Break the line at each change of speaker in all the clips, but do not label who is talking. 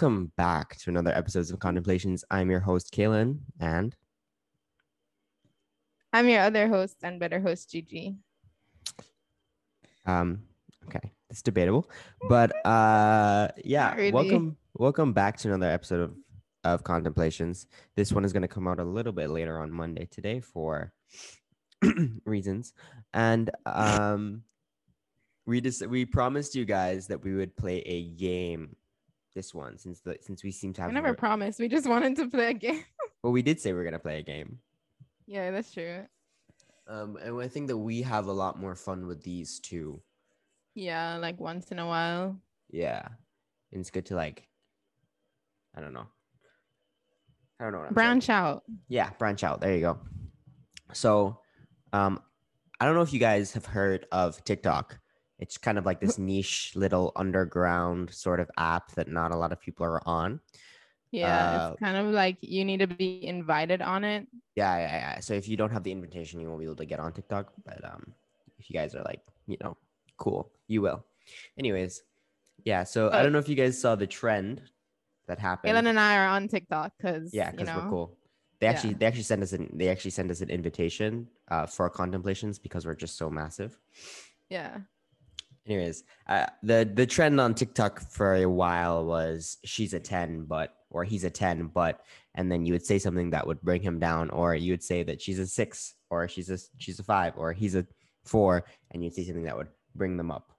Hello, everyone, and welcome back to another episode of Contemplations. I'm your host, Kaylin, and
I'm your other host and better host, Gigi.
um, okay, it's debatable, but uh, yeah,
really.
welcome, welcome back to another episode of of Contemplations. This one is going to come out a little bit later on Monday today for reasons, and um, we just we promised you guys that we would play a game. This one, since the since we seem to
I
have,
never
ver-
promised. We just wanted to play a game.
well, we did say we are gonna play a game.
yeah, that's true.
Um, and I think that we have a lot more fun with these too.
Yeah, like once in a while.
Yeah, and it's good to like, I don't know, I don't know. What I'm saying.
Branch out.
Yeah, branch out. There you go. So, um, I don't know if you guys have heard of TikTok. It's kind of like this niche little underground sort of app that not a lot of people are on.
Yeah,
Uh,
it's kind of like you need to be invited on it.
Yeah, yeah, yeah. So if you don't have the invitation, you won't be able to get on TikTok. But um, if you guys are like, you know, cool, you will. Anyways, yeah. So I don't know if you guys saw the trend that happened.
Kaylin and I are on TikTok because
yeah,
you
because
know,
we're cool. They
Yeah.
actually they actually send us an they actually send us an invitation uh, for our contemplations because we're just so massive.
Yeah.
Anyways, uh, the the trend on TikTok for a while was she's a ten, but or he's a ten, but and then you would say something that would bring him down, or you would say that she's a six, or she's a she's a five, or he's a four, and you'd say something that would bring them up.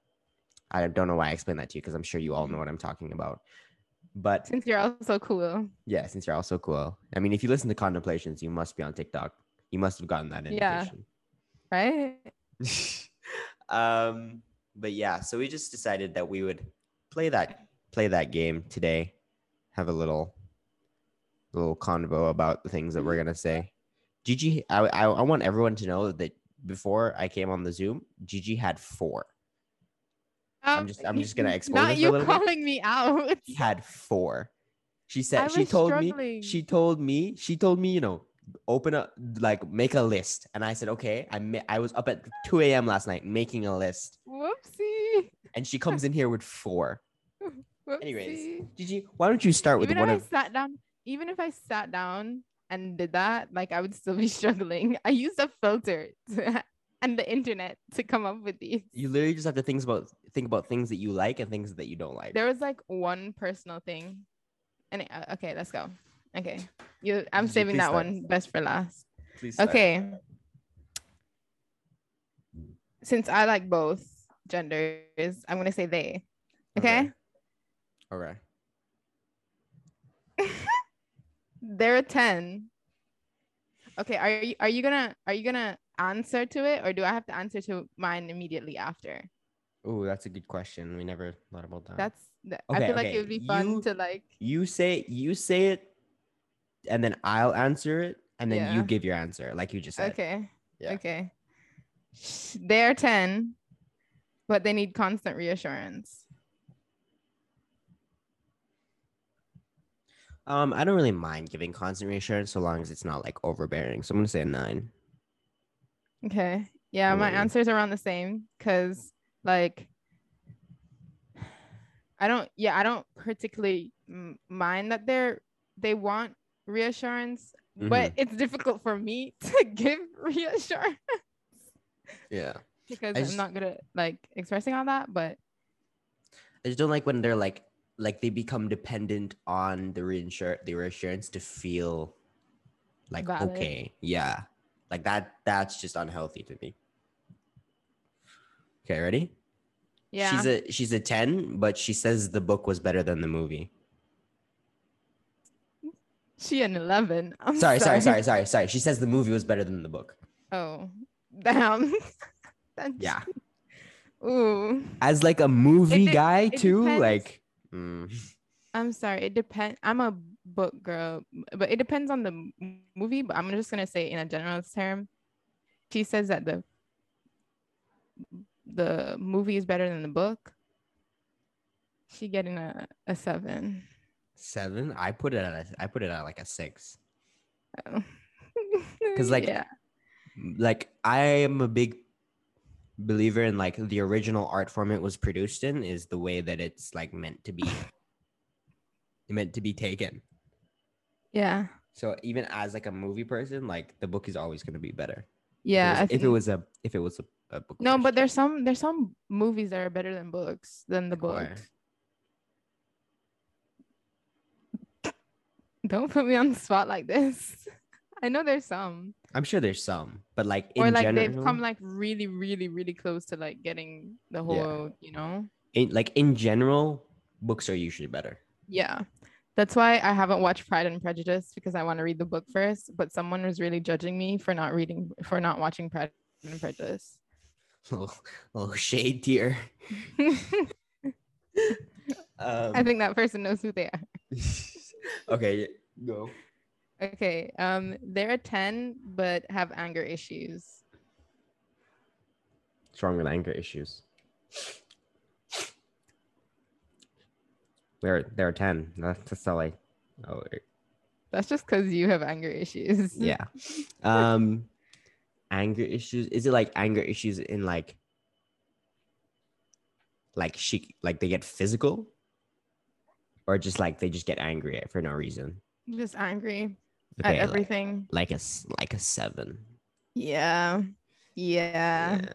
I don't know why I explained that to you because I'm sure you all know what I'm talking about. But
Since you're also cool.
yeah, since you're also cool, I mean, if you listen to contemplations, you must be on TikTok. You must have gotten that
Yeah. Right?
um but yeah so we just decided that we would play that play that game today have a little little convo about the things that we're gonna say gigi i i, I want everyone to know that before i came on the zoom gigi had four I'm just- I'm just gonna
Um, Not
it for a
you
little bit.
calling me out.
she had four she said she told me she told me she told me you know open up like make a list and i said okay i ma- i was up at 2 a.m last night making a list
Whoopsie.
and she comes in here with four.
Whoopsie.
Anyways, Gigi, why don't you start with
even
one
if
of
I sat down, even if I sat down and did that, like I would still be struggling. I used a filter to, and the internet to come up with these.
you literally just have to think about think about things that you like and things that you don't like.
There was like one personal thing, and uh, okay, let's go. Okay, you. I'm saving that
start.
one best for last.
Please start.
Okay. Since I like both genders, I'm gonna say they. Okay.
Okay.
They're a 10. Okay, are you are you gonna are you gonna answer to it or do I have to answer to mine immediately after?
Oh, that's a good question. We never thought about that.
That's th- I
Okay,
feel like it would be fun
you-
to like
you say you say it, and then I'll answer it, and then you give your answer, like you just said.
okay.
Yeah.
Okay. They're 10, but they need constant reassurance.
Um, I don't really mind giving constant reassurance so long as it's not like overbearing. So I'm gonna say a nine.
Okay. Yeah,
What
my
about you?
answers are around the same because like I don't yeah, I don't particularly mind that they're they want reassurance, but mm-hmm. it's difficult for me to give reassurance
Yeah.
because
I
I'm not good at like expressing all that, but
I just don't like when they're like like they become dependent on the reinsure the reassurance to feel like
Valid.
okay. Yeah. Like that that's just unhealthy to me. Okay, ready?
yeah.
She's a she's a 10, but she says the book was better than the movie.
She an 11. I'm
Sorry, sorry, sorry, sorry, sorry. She says the movie was better than the book.
Oh, damn.
Yeah.
Ooh.
As like a movie
de-
guy
it
too,
depends.
like mm,
I'm sorry. It depends. I'm a book girl, but it depends on the movie. But I'm just gonna say in a general term, she says that the the movie is better than the book. She getting a, a seven.
7. I put it at a, I put it at like a 6.
Oh.
'Cause, like,
yeah,
like I am a big believer in like the original art form it was produced in is the way that it's like meant to be meant to be taken.
Yeah.
So even as like a movie person, like the book is always going to be better.
Yeah.
If it was, if it was a if it was a, a book.
no, but there's some there's some movies that are better than books than the
Why?
Don't put me on the spot like this. I know there's some.
I'm sure there's some, but like in
or like
general,
they've come like really, really, really close to like getting the whole, you know?
in, like in general, books are usually better.
Yeah. That's why I haven't watched Pride and Prejudice because I want to read the book first. But someone was really judging me for not reading for not watching Pride and Prejudice.
little, little shade tier. Um,
I think that person knows who they are.
okay, go.
Okay. Um, they're a 10, but have anger issues.
What's wrong with anger issues? They're they're ten. That's that's all I. Oh wait.
That's just because you have anger issues.
yeah. Um, anger issues. Is it like anger issues in like, like she like they get physical, or just like they just get angry for no reason?
Just angry
Okay,
at everything.
like a like a seven.
Yeah. Yeah.
Yeah.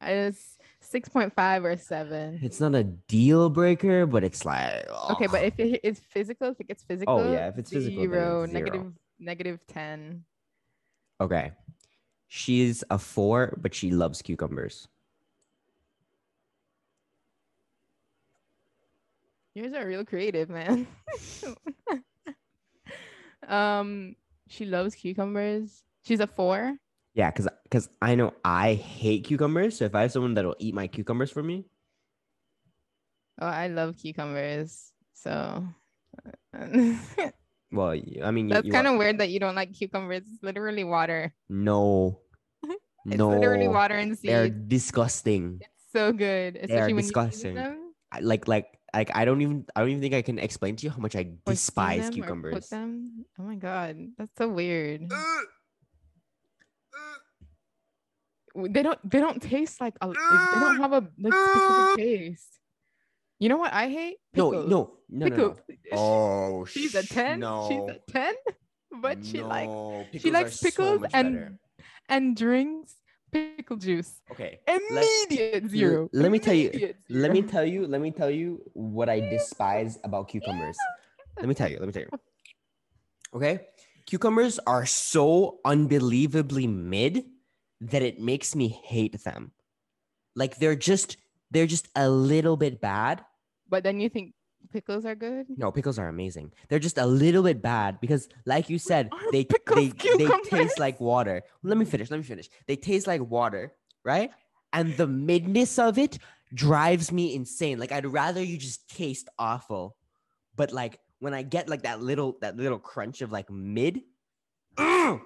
I just 6.5 or 7.
It's not a deal breaker, but it's like
Okay, but if it, it's physical, if it gets physical, oh
yeah, if it's physical,
zero,
it's zero.
negative, negative 10.
okay, she's a four, but she loves cucumbers.
Yours are real creative, man. um, she loves cucumbers. She's a four.
Yeah, because because I know I hate cucumbers. So if I have someone that'll eat my cucumbers for me,
Oh, I love cucumbers. So
well, I mean,
that's kind
are-
of weird that you don't like cucumbers. It's literally water.
no, no,
It's
no,
literally water and seeds.
they're disgusting.
It's so good, especially when
disgusting.
you them
I, like like like I don't even I don't even think I can explain to you how much I
or
despise
them or cook
cucumbers.
them. Oh my god, that's so weird. Uh, uh. They don't. They don't taste like. A, they uh. don't have a like specific taste. You know what I hate?
No,
Pickles.
no, no, no, no.
Pickles.
Oh,
She's a 10.
No,
She's a 10. But she likes she likes pickles
much
and
better.
and drinks pickle juice.
okay.
Immediate zero.
let me tell you-
Immediate
Let me tell you. Let me tell you what I despise about cucumbers. Let me tell you. Let me tell you. Okay, cucumbers are so unbelievably mid that it makes me hate them. Like they're just they're just a little bit bad.
But then you think pickles are good?
No, pickles are amazing. They're just a little bit bad because, like you said, they
pickles
they, they taste like water. Let me finish. Let me finish. They taste like water, right? And the midness of it drives me insane. Like I'd rather you just taste awful, but like when I get like that little that little crunch of like mid, sorry.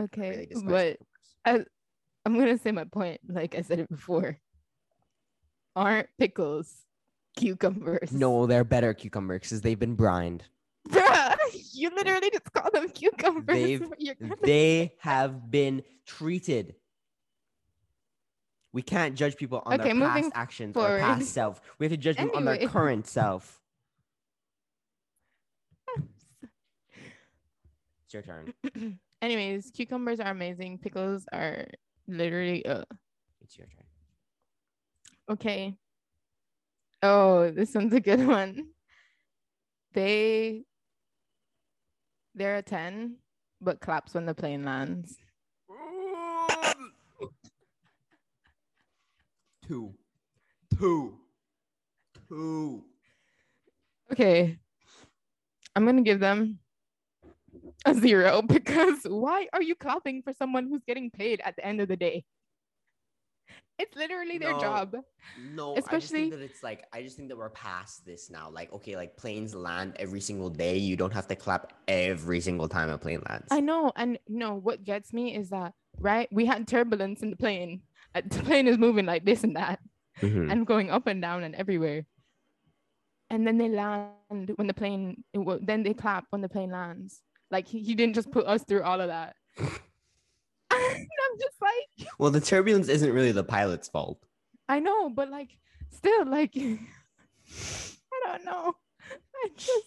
Okay,
really
but
cucumbers.
I'm gonna say my point. Like I said it before. Aren't pickles cucumbers?
no, they're better cucumbers because they've been brined.
Bruh, you literally just call them cucumbers.
They've- they have been treated. We can't judge people on
Okay,
their past actions
forward.
or past self. We have to judge them on their current self. It's your turn.
Anyways, cucumbers are amazing. Pickles are literally uh
It's your turn.
Okay. Oh, this one's a good one. They they're a 10, but claps when the plane lands.
Two. Two. Two.
Okay. I'm gonna give them a zero because why are you clapping for someone who's getting paid at the end of the day? It's literally their
No.
job.
No, I just
Especially-
think that it's like I just think that we're past this now. Like, okay, like planes land every single day. You don't have to clap every single time a plane lands.
I know, and no, what gets me is that right, we had turbulence in the plane. Uh, The plane is moving like this and that,
Mhm.
and going up and down and everywhere. And then they land when the plane. Then they clap when the plane lands. Like he, he didn't just put us through all of that. like
Well, the turbulence isn't really the pilot's fault.
I know, but like still like I don't know. I just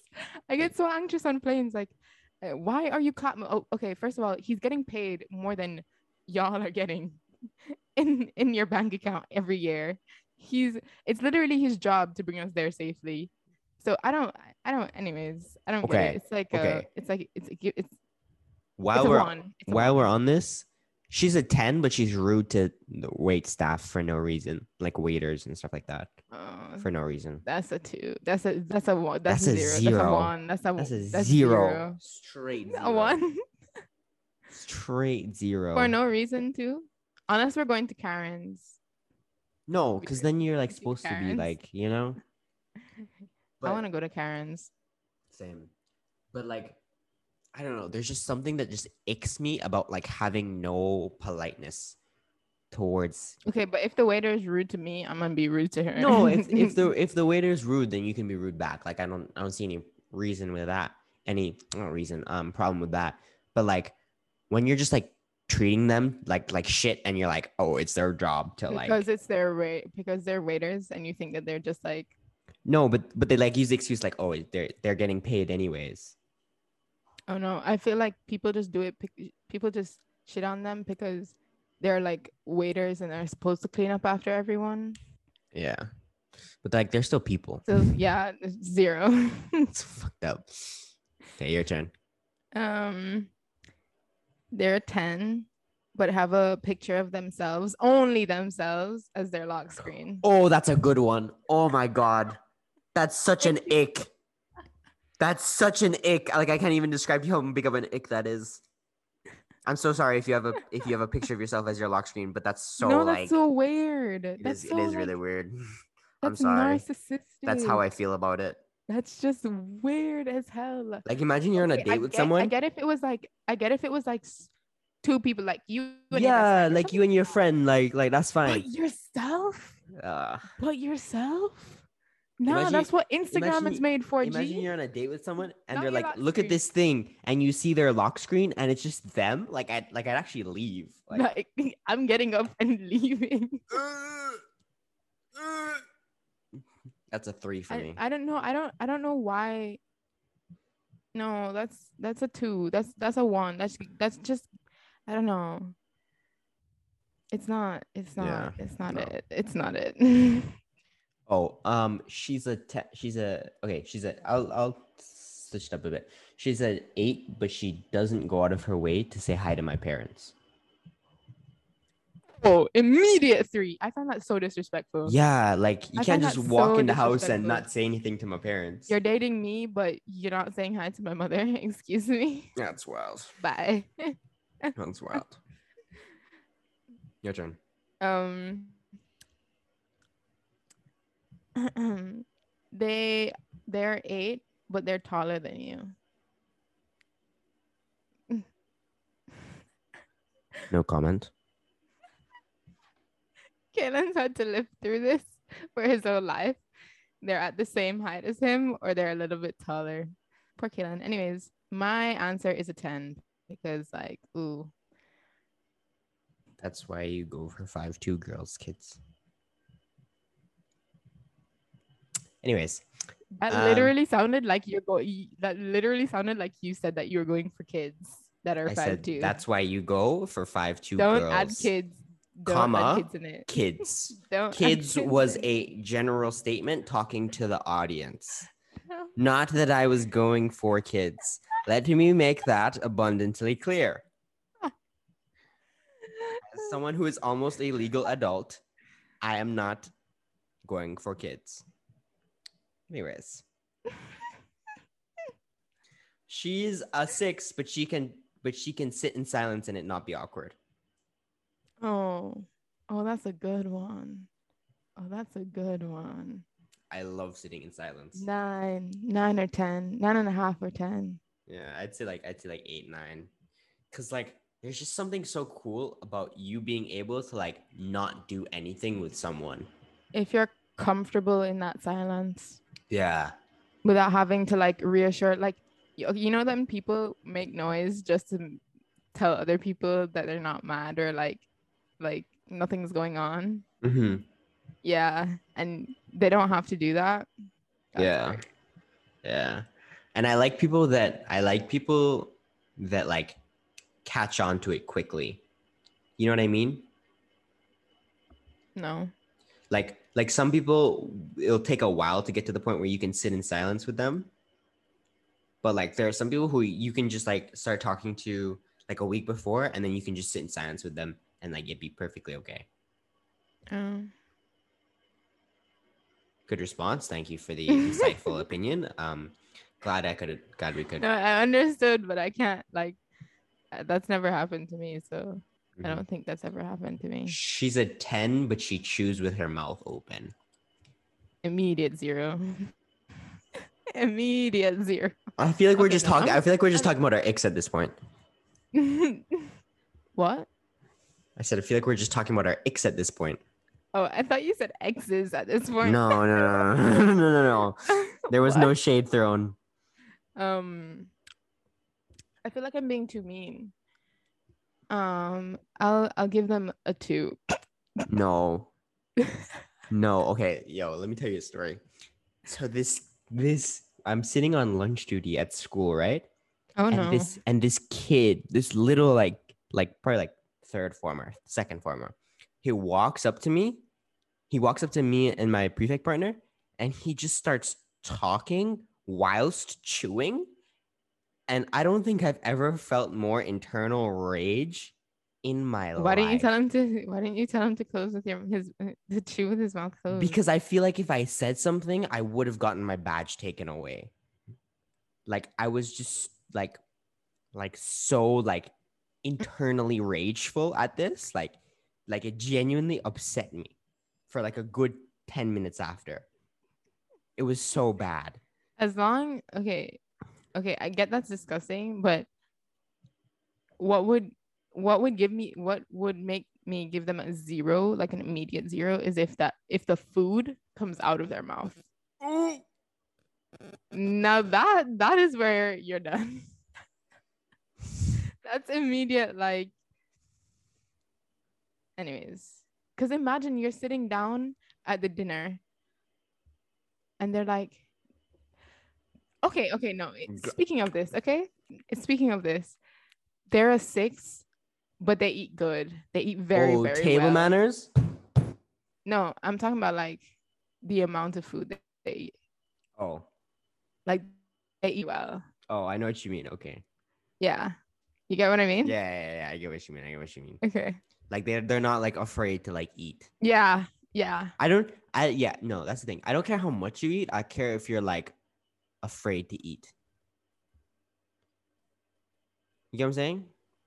I get so anxious on planes. Like, uh, why are you clapping? Oh, okay. First of all, he's getting paid more than y'all are getting in in your bank account every year. He's it's literally his job to bring us there safely. So I don't I don't anyways, I don't get
Okay,
it. It's like
okay.
a it's like it's it's it's,
While
a
we're.
It's a
while we're on this, she's a 10, but she's rude to the wait staff for no reason, like waiters and stuff like that
Uh,
for no reason.
that's a two. That's a that's a one. That's,
That's
a
a
zero. That's a
zero.
one. That's a
That's a
that's
zero. Straight
A one
Straight zero.
for no reason too. Unless we're going to Karen's.
No, because then you're like
Two
supposed to be like, you know.
I want to go to Karen's.
Same. But like, I don't know. There's just something that just icks me about like having no politeness towards.
Okay, but if the waiter is rude to me, I'm gonna be rude to her.
No, if if the if the waiter is rude, then you can be rude back. Like I don't I don't see any reason with that. Any not reason um problem with that. But like when you're just like treating them like like shit, and you're like, oh, it's their job to like.
because it's their rate because they're waiters and you think that they're just like
No, but but they like use the excuse like, oh, they're they're getting paid anyways.
Oh no i feel like people just do it people just shit on them because they're like waiters and they're supposed to clean up after everyone
Yeah, but like they're still people.
so yeah zero
It's fucked up. Okay, your turn.
um they're 10 but have a picture of themselves only themselves as their lock screen
Oh, that's a good one. Oh my god, that's such an ick. That's such an ick. Like I can't even describe to you how big of an ick that is. I'm so sorry if you have a if you have a picture of yourself as your lock screen, but that's so
no
like
so weird
it
that's
is
so,
it is really
like,
weird. I'm
that's
sorry.
narcissistic
That's how I feel about it.
That's just weird as hell.
Like imagine you're on a date
I
with
get- I get if it was like I get if it was like two people like you. and
Yeah, like you and your friend. Like like that's fine.
But yourself,
Uh,
but yourself. Nah,
Imagine-
that's what Instagram
imagine
is made for.
Imagine
G.
you're on a date with someone and
Not
they're like, "Look at this thing," and you see their lock screen, and it's just them. Like I like I'd actually leave. Like,
Like, I'm getting up and leaving.
that's a three for
I,
me.
I don't know. I don't. I don't know why. No, that's that's a two. That's that's a one. That's that's just. I don't know. It's not. It's not.
Yeah,
it's not
no.
it. It's not it.
Oh, um, she's a te- she's a okay. She's a I'll I'll switch it up a bit. She's an eight, but she doesn't go out of her way to say hi to my parents.
oh, immediate three. I find that so disrespectful.
Yeah, like you
I
can't just walk
so
in the house and not say anything to my parents.
You're dating me, but you're not saying hi to my mother. Excuse me.
That's wild.
Bye.
That's wild. Your turn.
um they they're eight, but they're taller than you.
No comment.
Kaylin's had to live through this for his whole life. They're at the same height as him, or they're a little bit taller. Poor Kalen. Anyways, my answer is a 10 because, like, ooh,
That's why you go for five two girls, kids. Anyways,
that
Um,
literally sounded like you're going. That literally sounded like you said that you were going for kids that are
I
five
said
two.
that's why you go for five two
Don't
girls.
add kids. Don't
comma,
add kids in it.
Kids.
Don't add
Kids was a general statement talking to the audience. Not that I was going for kids. Let me make that abundantly clear. As someone who is almost a legal adult, I am not going for kids. Anyways, she's a six, but she can but she can sit in silence and it not be awkward.
Oh, oh, that's a good one. Oh, that's a good one.
I love sitting in silence.
Nine, nine or ten, nine and a half or ten.
Yeah, I'd say like I'd say like eight, nine. Cause like there's just something so cool about you being able to like not do anything with someone.
If you're comfortable in that silence
Yeah.
without having to like reassure, like you, know, then people make noise just to tell other people that they're not mad or like like nothing's going on.
hmm
Yeah, and they don't have to do that. That's
Yeah.
hard.
Yeah. And I like people that I like people that like catch on to it quickly. You know what I mean?
No.
Like like some people it'll take a while to get to the point where you can sit in silence with them. But like there are some people who you can just like start talking to like a week before and then you can just sit in silence with them and like it'd be perfectly okay.
Um,
Good response. Thank you for the insightful opinion. Um glad I could glad we could
no, I understood, but I can't like. uh, That's never happened to me, so I
Mhm.
don't think that's ever happened to me.
She's a 10, but she chews with her mouth open.
Immediate zero. Immediate zero.
I feel like we're
Okay,
just
no,
talking.
I'm-
I feel like we're just talking about our icks at this point.
what?
I said I feel like we're just talking about our icks at this point.
Oh, I thought you said exes at this point.
No, no, no, no, no, no, no. There was no shade thrown.
um I feel like I'm being too mean. Um I'll I'll give them a 2.
No, no. Okay, yo, let me tell you a story. So this, this, I'm sitting on lunch duty at school, right?
Oh
and
no.
this and this kid, this little like like probably like third former, second former, he walks up to me. He walks up to me and my prefect partner, and he just starts talking whilst chewing. And I don't think I've ever felt more internal rage in my life.
why didn't you tell him to why didn't you tell him to close with your his to uh, chew with his mouth closed?
Because I feel like if I said something, I would have gotten my badge taken away. Like I was just like, like so like internally rageful at this. Like, like it genuinely upset me for like a good 10 minutes after. It was so bad.
as long okay okay i get that's disgusting but what would what would give me what would make me give them a zero like an immediate zero is if that if the food comes out of their mouth. Now that that is where you're done. That's immediate like anyways. Because imagine you're sitting down at the dinner and they're like okay okay no speaking of this okay speaking of this they're a six but they eat good they eat very
oh,
very
table
well.
manners.
no i'm talking about like the amount of food that they eat
Oh,
like they eat well
oh, I know what you mean. Okay.
yeah you get what i mean
Yeah, yeah, yeah. I get what you mean. I get what you mean.
okay
Like they're they're not like afraid to like eat.
yeah yeah
I don't. I yeah. No, that's the thing. I don't care how much you eat. I care if you're like afraid to eat. You get what I'm saying?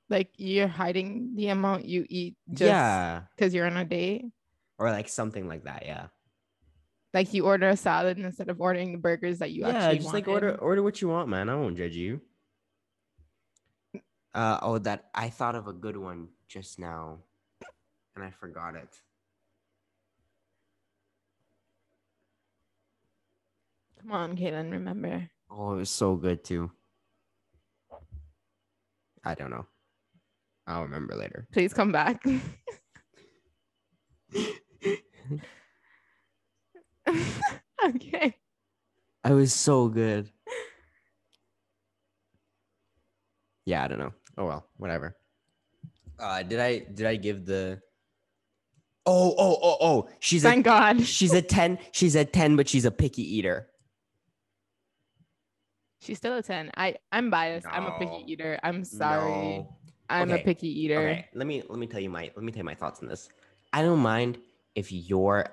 like you're hiding the amount you eat just
yeah.
because you're on a date
Or like something like that. Yeah.
like you order a salad instead of ordering the burgers that you
yeah.
actually
Just like order order what you want, man. I won't judge you. Uh oh, that I thought of a good one just now, and I forgot it.
Come on, Caitlin, remember.
Oh, it was so good too. I don't know. I'll remember later.
Please come back. okay.
I was so good. Yeah, I don't know. Oh well, whatever. Uh did I did I give the Oh, oh, oh, oh. She's a
Thank God.
she's a 10. She's a 10, but she's a picky eater.
She's still a 10. I, I'm biased. I'm a picky eater. I'm sorry.
No.
I'm a picky eater.
Okay, let me let me tell you my let me tell you my thoughts on this. I don't mind if you're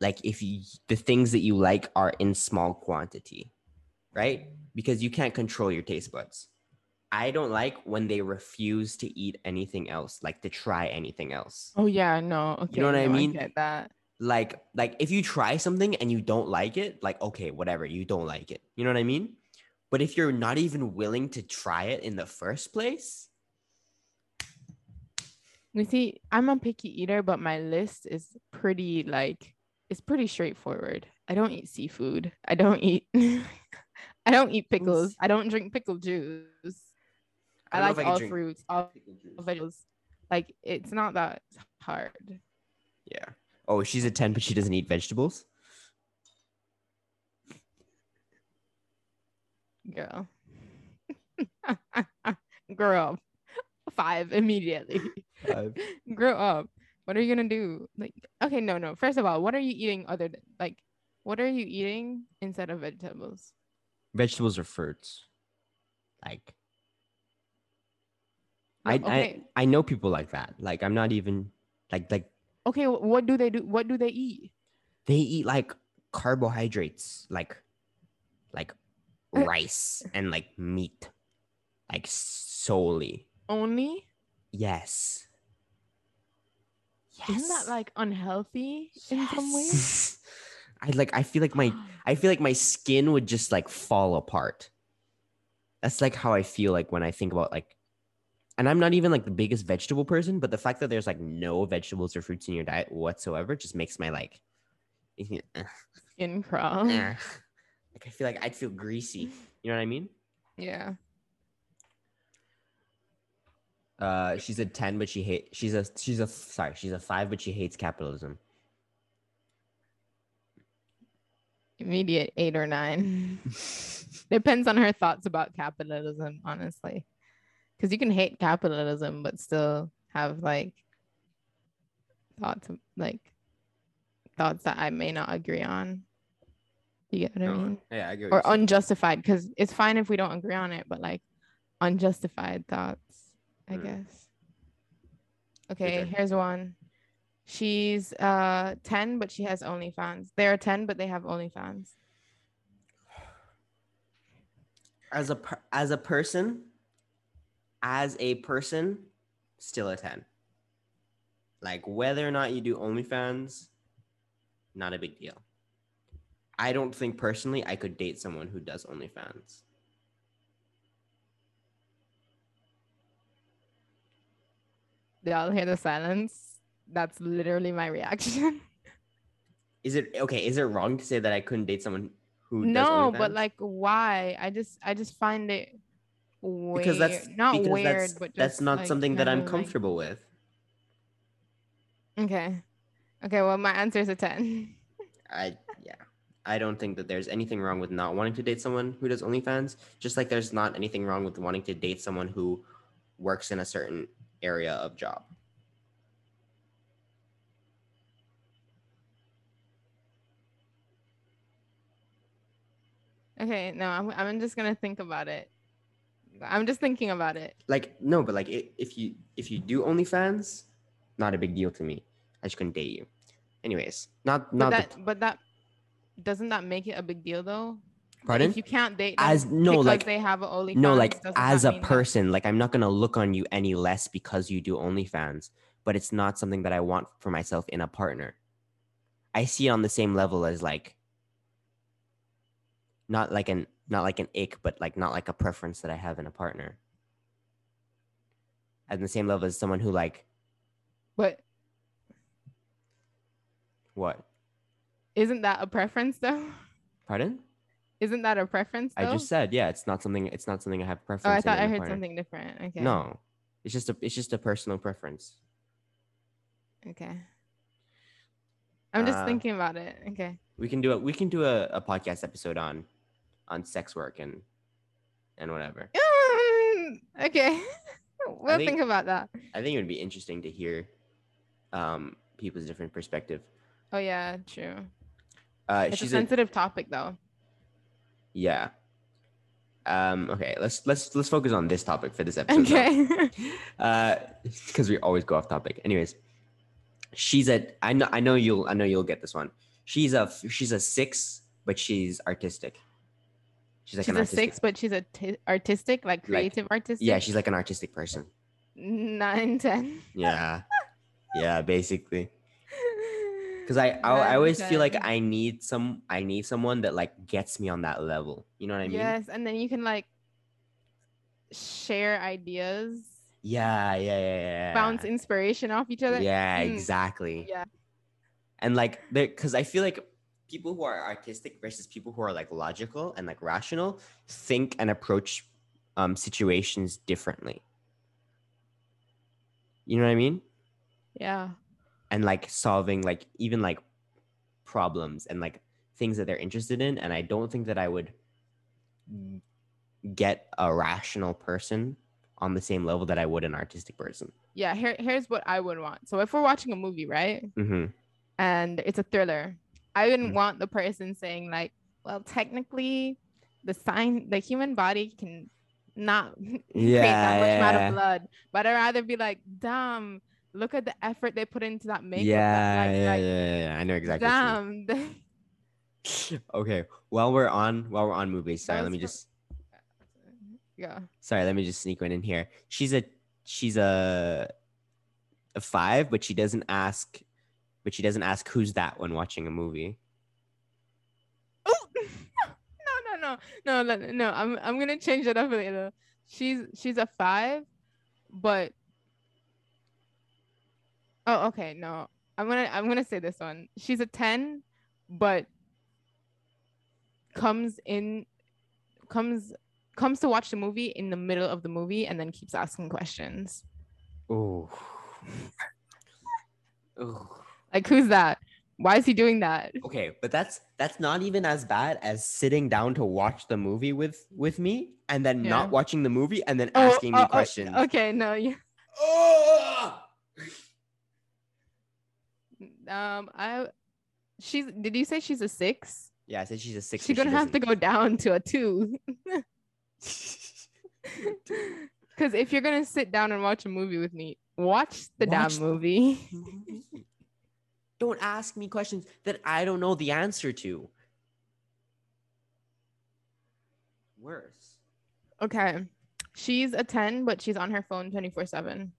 like if you, the things that you like are in small quantity, right? Because you can't control your taste buds. I don't like when they refuse to eat anything else, like to try anything else.
Oh yeah, no. Okay.
You know what I
no,
mean?
get that.
Like like if you try something and you don't like it, like okay, whatever, you don't like it. You know what I mean? But if you're not even willing to try it in the first place,
You see, I'm a picky eater, but my list is pretty like it's pretty straightforward. I don't eat seafood. I don't eat I don't eat pickles. I don't drink pickle juice. I,
don't
like
I
all fruits, all vegetables. Like it's not that hard.
Yeah. Oh, she's a 10, but she doesn't eat vegetables?
Girl. Grow up. Five immediately.
Five.
Grow up. What are you gonna do? Like, okay, no, no. First of all, what are you eating other than like what are you eating instead of vegetables?
Vegetables or fruits. Like I,
okay.
I I know people like that. Like I'm not even like like
okay, what do they do? What do they eat?
they eat like carbohydrates, like like rice and like meat. Like solely.
Only?
Yes. Yes.
Isn't that like unhealthy in some ways?
I like I feel like my I feel like my skin would just like fall apart. That's like how I feel like when I think about like and I'm not even like the biggest vegetable person, but the fact that there's like no vegetables or fruits in your diet whatsoever just makes my like uh,
Skin crawl.
Like I feel like I'd feel greasy. You know what I mean?
Yeah.
Uh she's a 10 but she hate she's a she's a sorry, she's a 5 but she hates capitalism.
Immediate eight or nine. Depends on her thoughts about capitalism, honestly. Because you can hate capitalism, but still have like thoughts like thoughts that I may not agree on. You get what I mean?
yeah, I agree.
Or unjustified, because it's fine if we don't agree on it, but like unjustified thoughts, I
Mm.
guess. Okay,
turn.
here's one. She's uh 10, but she has OnlyFans. They're 10, but they have OnlyFans.
as a per- as a person as a person still a 10 like whether or not you do onlyfans not a big deal i don't think personally i could date someone who does onlyfans
Y'all hear the silence? That's literally my reaction.
is it okay is it wrong to say that i couldn't date someone who does
no, but like why? I just I just find it weird.
because that's
not
because
weird,
that's,
but
that's not
like,
something that i'm
kinda, like-
comfortable with
Okay. Okay, well my answer is a 10.
I. I don't think that there's anything wrong with not wanting to date someone who does OnlyFans. Just like there's not anything wrong with wanting to date someone who works in a certain area of job.
Okay, no, I'm I'm just gonna think about it. I'm just thinking about it.
Like no, but like if you if you do OnlyFans, not a big deal to me. I just couldn't date you. Anyways, not
But
not
that
the,
but that doesn't that make it a big deal though?
pardon.
If you can't date
As no like
they have a only
no like as a person, like I'm not gonna look on you any less because you do OnlyFans. But it's not something that I want for myself in a partner. I see it on the same level as like not like an not like an ick, but like not like a preference that I have in a partner. At the same level as someone who like
But
what?
Isn't that a preference though?
Pardon?
Isn't that a preference though?
I just said yeah. It's not something. It's not something I have preference.
oh.
I
thought I heard
partner.
something different. Okay.
No, it's just a it's just a personal preference.
Okay. I'm just
Uh,
thinking about it. Okay.
We can do a we can do a, a podcast episode on on sex work and and whatever.
Mm, okay. we'll
think-
think about that.
I think it would be interesting to hear um people's different perspective.
Oh yeah, true.
Uh,
It's a
she's a,
sensitive topic though.
yeah. Um. Okay. Let's let's let's focus on this topic for this episode.
Okay.
uh because we always go off topic anyways she's a i know i know you'll i know you'll get this one she's a she's a six but she's artistic she's like
she's a
artistic
six, but she's a t- artistic, like creative artistic.
yeah she's like an artistic person
nine, ten.
yeah yeah basically because I, I i always feel like i need some i need someone that like gets me on that level you know what i mean
Yes, and then you can like share ideas,
yeah yeah yeah yeah
bounce inspiration off each other.
yeah
Mm,
exactly
Yeah.
and like because i feel like people who are artistic versus people who are like logical and like rational think and approach um situations differently You know what I mean?
Yeah.
And like solving like even like problems and like things that they're interested in. And I don't think that I would get a rational person on the same level that I would an artistic person.
Yeah. Here, here's what I would want. So if we're watching a movie, right?
Mm-hmm.
and it's a thriller. I wouldn't
Mm.
want the person saying like, well, technically, the sign, the human body can not create that much amount of blood, but I'd rather be like, damn, look at the effort they put into that makeup.
yeah,
that,
yeah,
like,
yeah, yeah, I know exactly.
damn.
okay while we're on while we're on movies sorry let me just
yeah.
sorry let me just sneak one in here she's a she's a a five but she doesn't ask but she doesn't ask who's that when watching a movie
Oh, no, no, no, no, no, no. I'm I'm gonna change it up a little. She's she's a five, but oh, okay, no. I'm gonna I'm gonna say this one. She's a ten, but comes in comes comes to watch the movie in the middle of the movie and then keeps asking questions.
oh oh
Like who's that? Why is he doing that?
okay but that's that's not even as bad as sitting down to watch the movie with with me and then
Yeah.
not watching the movie and then
Oh,
asking me
oh, oh,
questions
Okay, no, you
Oh!
Um I she's did you say she's a six?
yeah i said she's a six
She's gonna
she
have to go down to a two. Because if you're gonna sit down and watch a movie with me, watch the
Watch
damn
the
movie.
Don't ask me questions that I don't know the answer to. Worse.
Okay. She's a 10, but she's on her phone 24 7.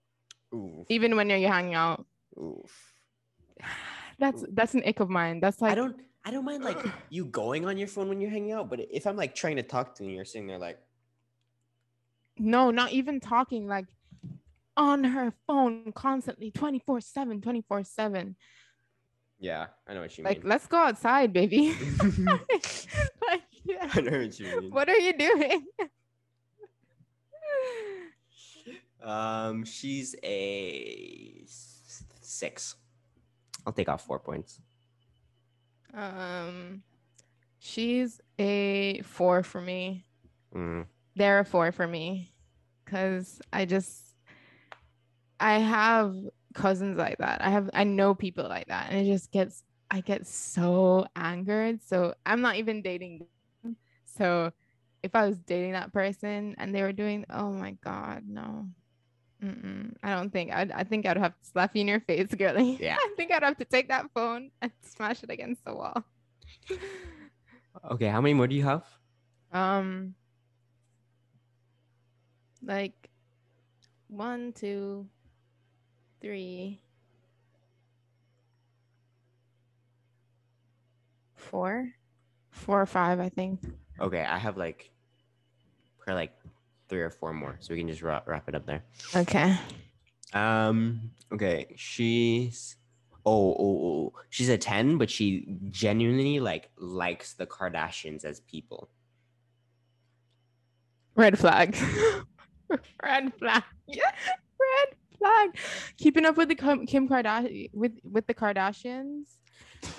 Oof.
Even when you're hanging out.
Oof.
That's that's an ick of mine. That's like
I don't I don't mind like you going on your phone when you're hanging out, but if I'm like trying to talk to you, you're sitting there like
no, not even talking, like on her phone constantly 24 7, 24 7.
Yeah, I know what you
Like,
mean.
let's go outside, baby. like, yeah.
I know what you mean.
What are you doing?
Um, she's a six. I'll take off four points.
um, she's a four for me.
Mm.
they're a four for me because I just I have cousins like that. I have I know people like that, and it just gets I get so angered. So I'm not even dating them. So if I was dating that person and they were doing, oh my god, no. Mm-mm. I don't think I'd, I think I'd have to slap you in your face, girly.
Yeah.
I think I'd have to take that phone and smash it against the wall.
Okay, how many more do you have?
Um, like one, two, three, four, four or five, I think.
Okay, I have like probably like three or four more, so we can just wrap, wrap it up there.
Okay.
Um. Okay. She's. Oh, oh, oh. She's a ten, but she genuinely like likes the Kardashians as people.
Red flag. Red flag. Yeah. Red flag. Keeping up with the Kim Kardashian with with the Kardashians.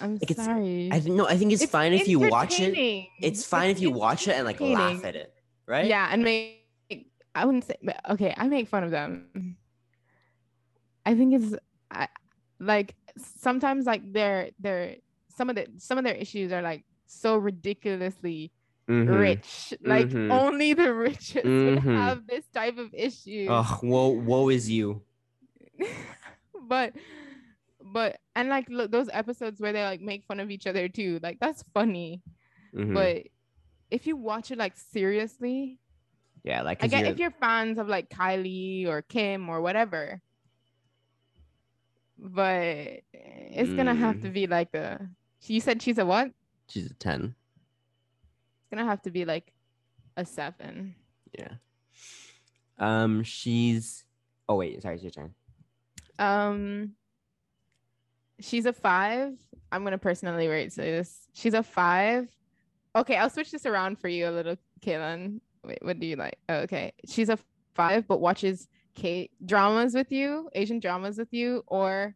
I'm
Like,
sorry.
I think no. I think it's, fine if you watch it. It's fine if you watch it and like laugh at it, right?
Yeah, and make I wouldn't say but- okay, I make fun of them. I think it's I like sometimes like their their some of the some of their issues are like so ridiculously
Mhm.
rich. Like
Mhm.
only the richest would
Mhm.
have this type of issue.
Oh, woe, woe is you.
but but and like look those episodes where they like make fun of each other too. Like that's funny.
Mhm.
But if you watch it like seriously,
yeah, like
I get
you're-
if you're fans of like Kylie or Kim or whatever. But it's gonna have to
Mm.
be like a you said she's a what?
She's a ten.
It's gonna have to be like a seven.
Yeah. Um, she's. Oh wait, sorry, it's your turn.
Um she's a five. I'm gonna personally rate so this. She's a five. Okay, I'll switch this around for you a little, Kaylin. Wait, what do you like? Oh, okay. She's a five, but watches K dramas with you, Asian dramas with you, or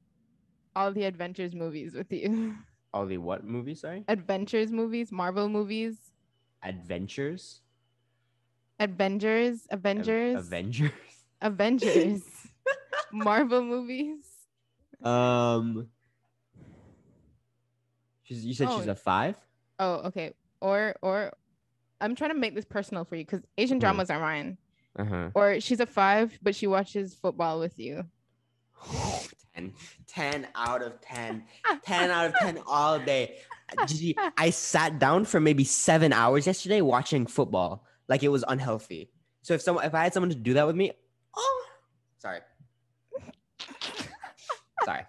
all the adventures movies with you.
All the what movies? Sorry,
Adventures movies, Marvel movies,
Adventures.
Avengers,
Av-
Avengers,
Avengers.
Avengers, Marvel movies.
Um. She's. You said she's
Oh.
a five.
Oh, okay. Or or I'm trying to make this personal for you because Asian
Mhm.
dramas are mine.
Uh huh.
Or she's a five, but she watches football with you.
10, 10 out of 10. 10 out of 10 all day. Gigi, I sat down for maybe seven hours yesterday watching football. Like it was unhealthy. So if someone if I had someone to do that with me, oh sorry. Sorry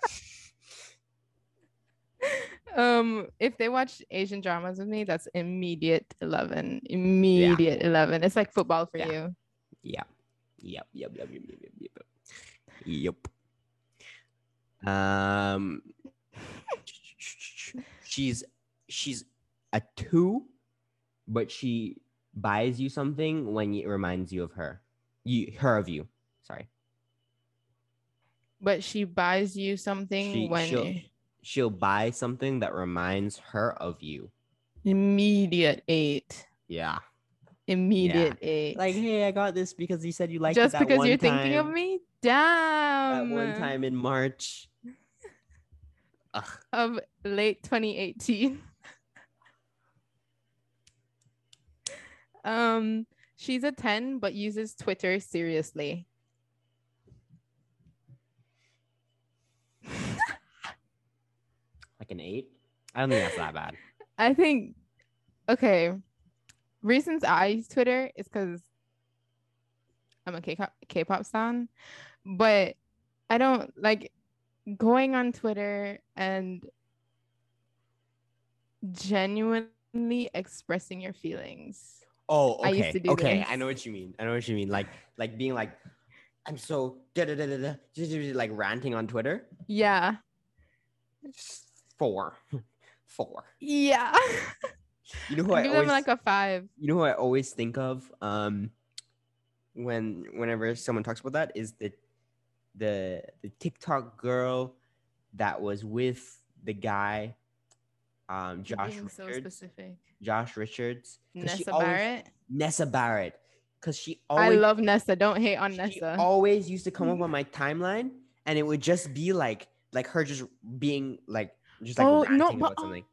um, if they watch Asian dramas with me, that's immediate 11. Immediate yeah. 11. It's like football for
yeah.
you.
Yeah. Yep. Yep. Yep. Yep. Yep. Yep. yep. yep. Um, she's she's a two, but she buys you something when it reminds you of her. You her of you. Sorry.
But she buys you something
she,
when
she'll- buy something that reminds her of you.
immediate eight.
Yeah.
Immediate eight.
Like, hey, I got this because you said you liked
just
it that
because you're thinking of
time-
me?
That
Damn.
one time in March.
Of late 2018. um, she's a 10 but uses Twitter seriously.
Like an eight? I don't think that's that bad.
I think okay. Reasons I use Twitter is because I'm a K-pop K-pop stan, but I don't like going on Twitter and genuinely expressing your feelings.
Oh,
I
okay.
used to do
okay,
this.
I know what you mean. I know what you mean. Like, like being like, I'm so da da da da da, just just, like ranting on Twitter.
Yeah.
Four, four.
Yeah.
You know who I
Give
always,
them like a five.
you know who I always think of, um, when whenever someone talks about that is the, the the TikTok girl, that was with the guy, um, Josh
being so
Richards.
specific.
Josh Richards. 'cause
Nessa
always-
Barrett.
Nessa Barrett, because she always I
love Nessa. Don't hate on
she
Nessa.
always used to come up on my timeline and it would just be like like her just being like just like
Oh,
ranting
no,
about
but-
something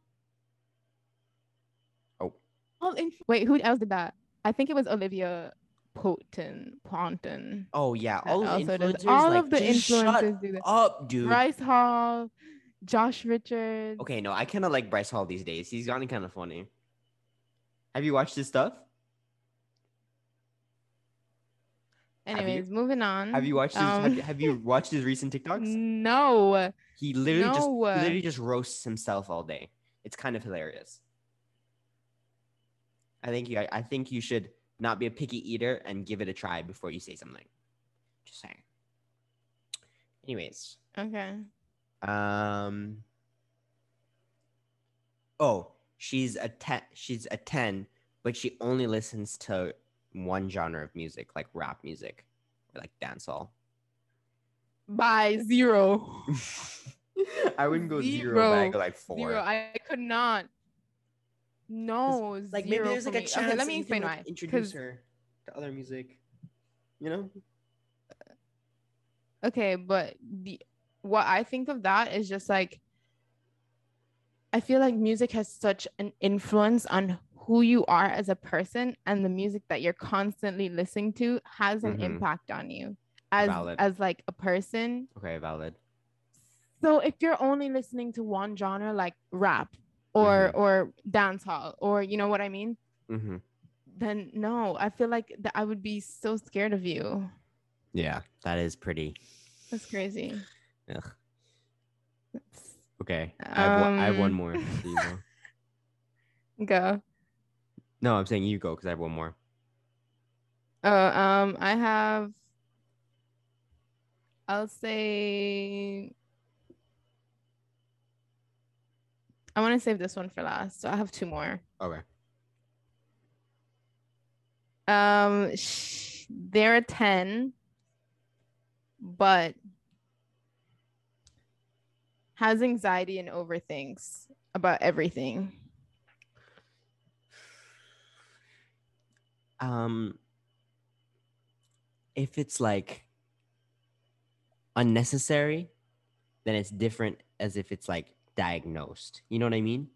Oh, in- wait, who else did that? I think it was Olivia Poulton. Ponton.
oh yeah all of the
also does-
influencers
all
like,
of the influencers do that.
up dude
Bryce Hall, Josh Richards.
okay no i kind of like bryce hall these days he's gotten kind of funny have you watched his stuff Have you-
moving on.
have you watched his have,
Um,
you, have you watched his recent tiktoks
No.
He literally just literally just roasts himself all day. It's kind of hilarious. I think you i think you should not be a picky eater and give it a try before you say something. Just saying. Anyways.
Okay.
um oh she's a 10 she's a 10 but she only listens to one genre of music like rap music or like dancehall
By zero.
i wouldn't go zero, but i go like four
Zero. I could not. No.
like
zero
maybe there's like a
me.
chance
Okay, let me
you
explain
can, like,
why.
introduce
'Cause-
her to other music you know
Okay, but the what I think of that is just like I feel like music has such an influence on who you are as a person and the music that you're constantly listening to has an
Mhm.
impact on you as
Valid.
as like a person.
okay valid
So if you're only listening to one genre like rap or
Mhm.
or dancehall or you know what I mean,
mm-hmm.
then no, I feel like that I would be so scared of you.
yeah that is pretty
That's crazy.
Ugh. okay I, have one, I have one
Um,
more so you go.
Go.
no i'm saying you go because i have one more
Oh, um, I have. I'll say. I want to save this one for last, so I have two more.
okay
Um, sh- they're a ten, but has anxiety and overthinks about everything.
Um, if it's like unnecessary, then it's different as if it's like diagnosed. You know what I mean?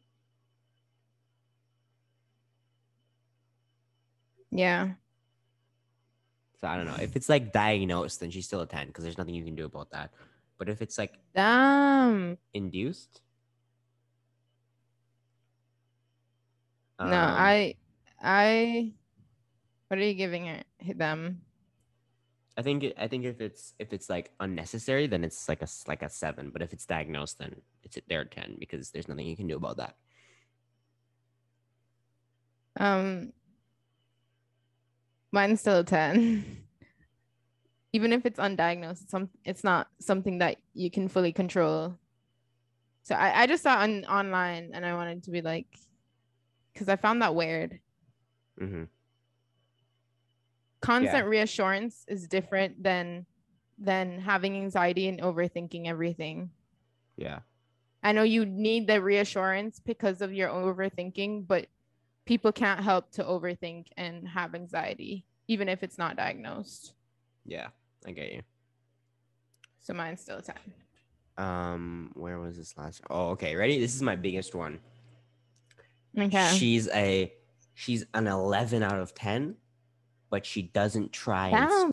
Yeah.
So I don't know. If it's like diagnosed, then she's still a 10 because there's nothing you can do about that. But if it's like
Damn.
induced,
no,
um,
I I what are you giving it them?
I think it, I think if it's if it's like unnecessary, then it's like a like a seven. But if it's diagnosed, then it's a, they're ten because there's nothing you can do about that.
Um mine's still a 10. Even if it's undiagnosed, it's some it's not something that you can fully control. So I, I just saw on online and I wanted to be like because I found that weird.
hmm
Constant reassurance is different than than having anxiety and overthinking everything.
Yeah,
I know you need the reassurance because of your overthinking, but people can't help to overthink and have anxiety, even if it's not diagnosed.
yeah, I get you.
So mine's still a 10.
Um, where was this last? Oh, okay. Ready? This is my biggest one.
Okay.
She's a she's an eleven out of ten, but she doesn't try.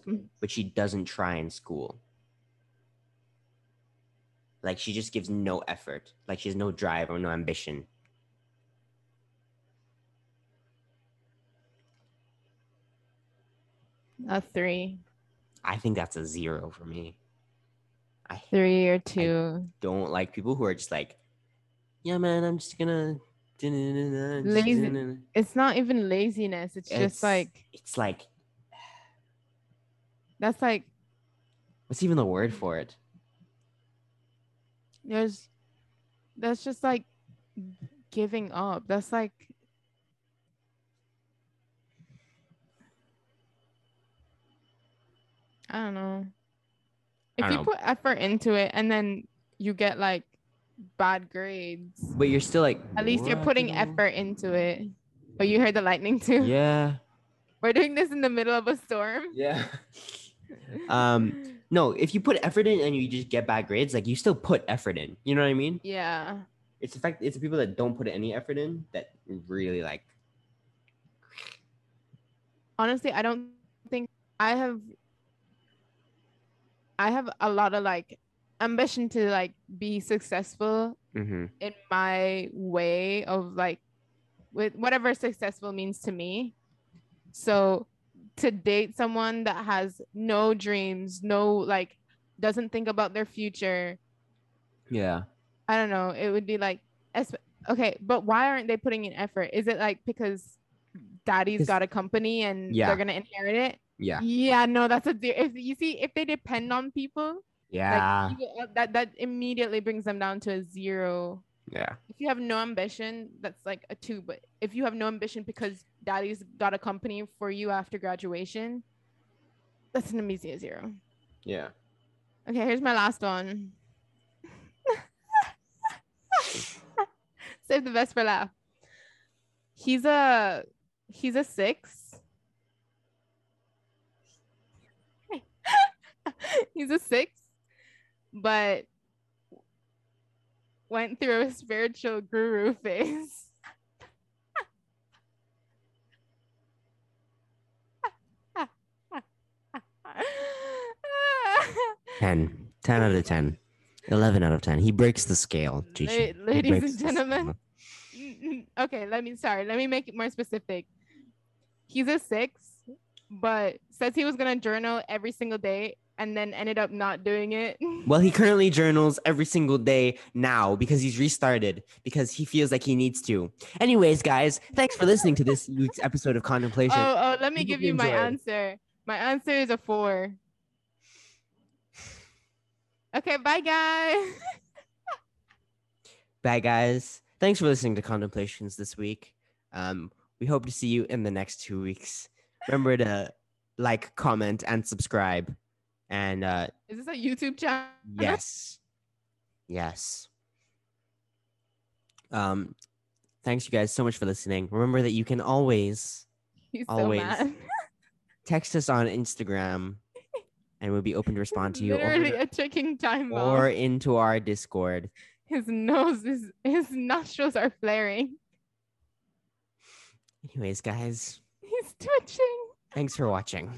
In, but she doesn't try in school. Like she just gives no effort. Like she has no drive or no ambition.
A three,
I think that's a zero for me. I
three or two.
don't like people who are just like, yeah, man, I'm just gonna.
Lazy. It's not even laziness. It's,
It's-
just like,
it's like,
that's like,
what's even the word for it?
there's, that's just like giving up. That's like, I don't know. If
I
you
don't know.
put effort into it and then you get like bad grades,
But you're still like,
at least you're putting
you know?"
effort into it. But you heard the lightning too?
Yeah.
We're doing this in the middle of a storm.
Yeah. Um, no, if you put effort in and you just get bad grades, like you still put effort in. You know what I mean?
yeah.
It's the fact it's the people that don't put any effort in that really like
honestly i don't think i have i have a lot of like ambition to like be successful
mm-hmm.
in my way of like with whatever successful means to me so to date someone that has no dreams no like doesn't think about their future
Yeah.
i don't know it would be like okay but why aren't they putting in effort is it like because daddy's got a company and
Yeah.
they're gonna inherit it
Yeah.
yeah, no, that's a ze- if you see if they depend on people,
Yeah.
like uh, that that immediately brings them down to a zero.
yeah.
If you have no ambition, that's like a two. But if you have no ambition because daddy's got a company for you after graduation, that's an immediate zero.
Yeah.
Okay, here's my last one. Save the best for last. He's a he's a six. he's a six, but went through a spiritual guru phase.
Ten. Ten out of ten. Eleven out of ten. He breaks the scale. Gigi.
La- ladies and gentlemen, okay, let me sorry, let me make it more specific. He's a six, but says he was gonna journal every single day and then ended up not doing it.
Well, he currently journals every single day now because he's restarted because he feels like he needs to. Anyways, guys, thanks for listening to this week's episode of Contemplation.
oh, oh, let me give
you
you my answer. My answer is a four. Okay, bye guys.
Bye, guys. Thanks for listening to Contemplations this week. Um, we hope to see you in the next two weeks. Remember to like, comment, and subscribe. And uh,
Is this a YouTube channel?
yes, yes. Um, thanks you guys so much for listening. Remember that you can always
He's
Always.
so
text us on Instagram, and we'll be open to respond to you,
Literally
or,
a ticking time bomb.
or into our Discord.
his nose is his nostrils are flaring.
Anyways, guys,
He's twitching.
thanks for watching.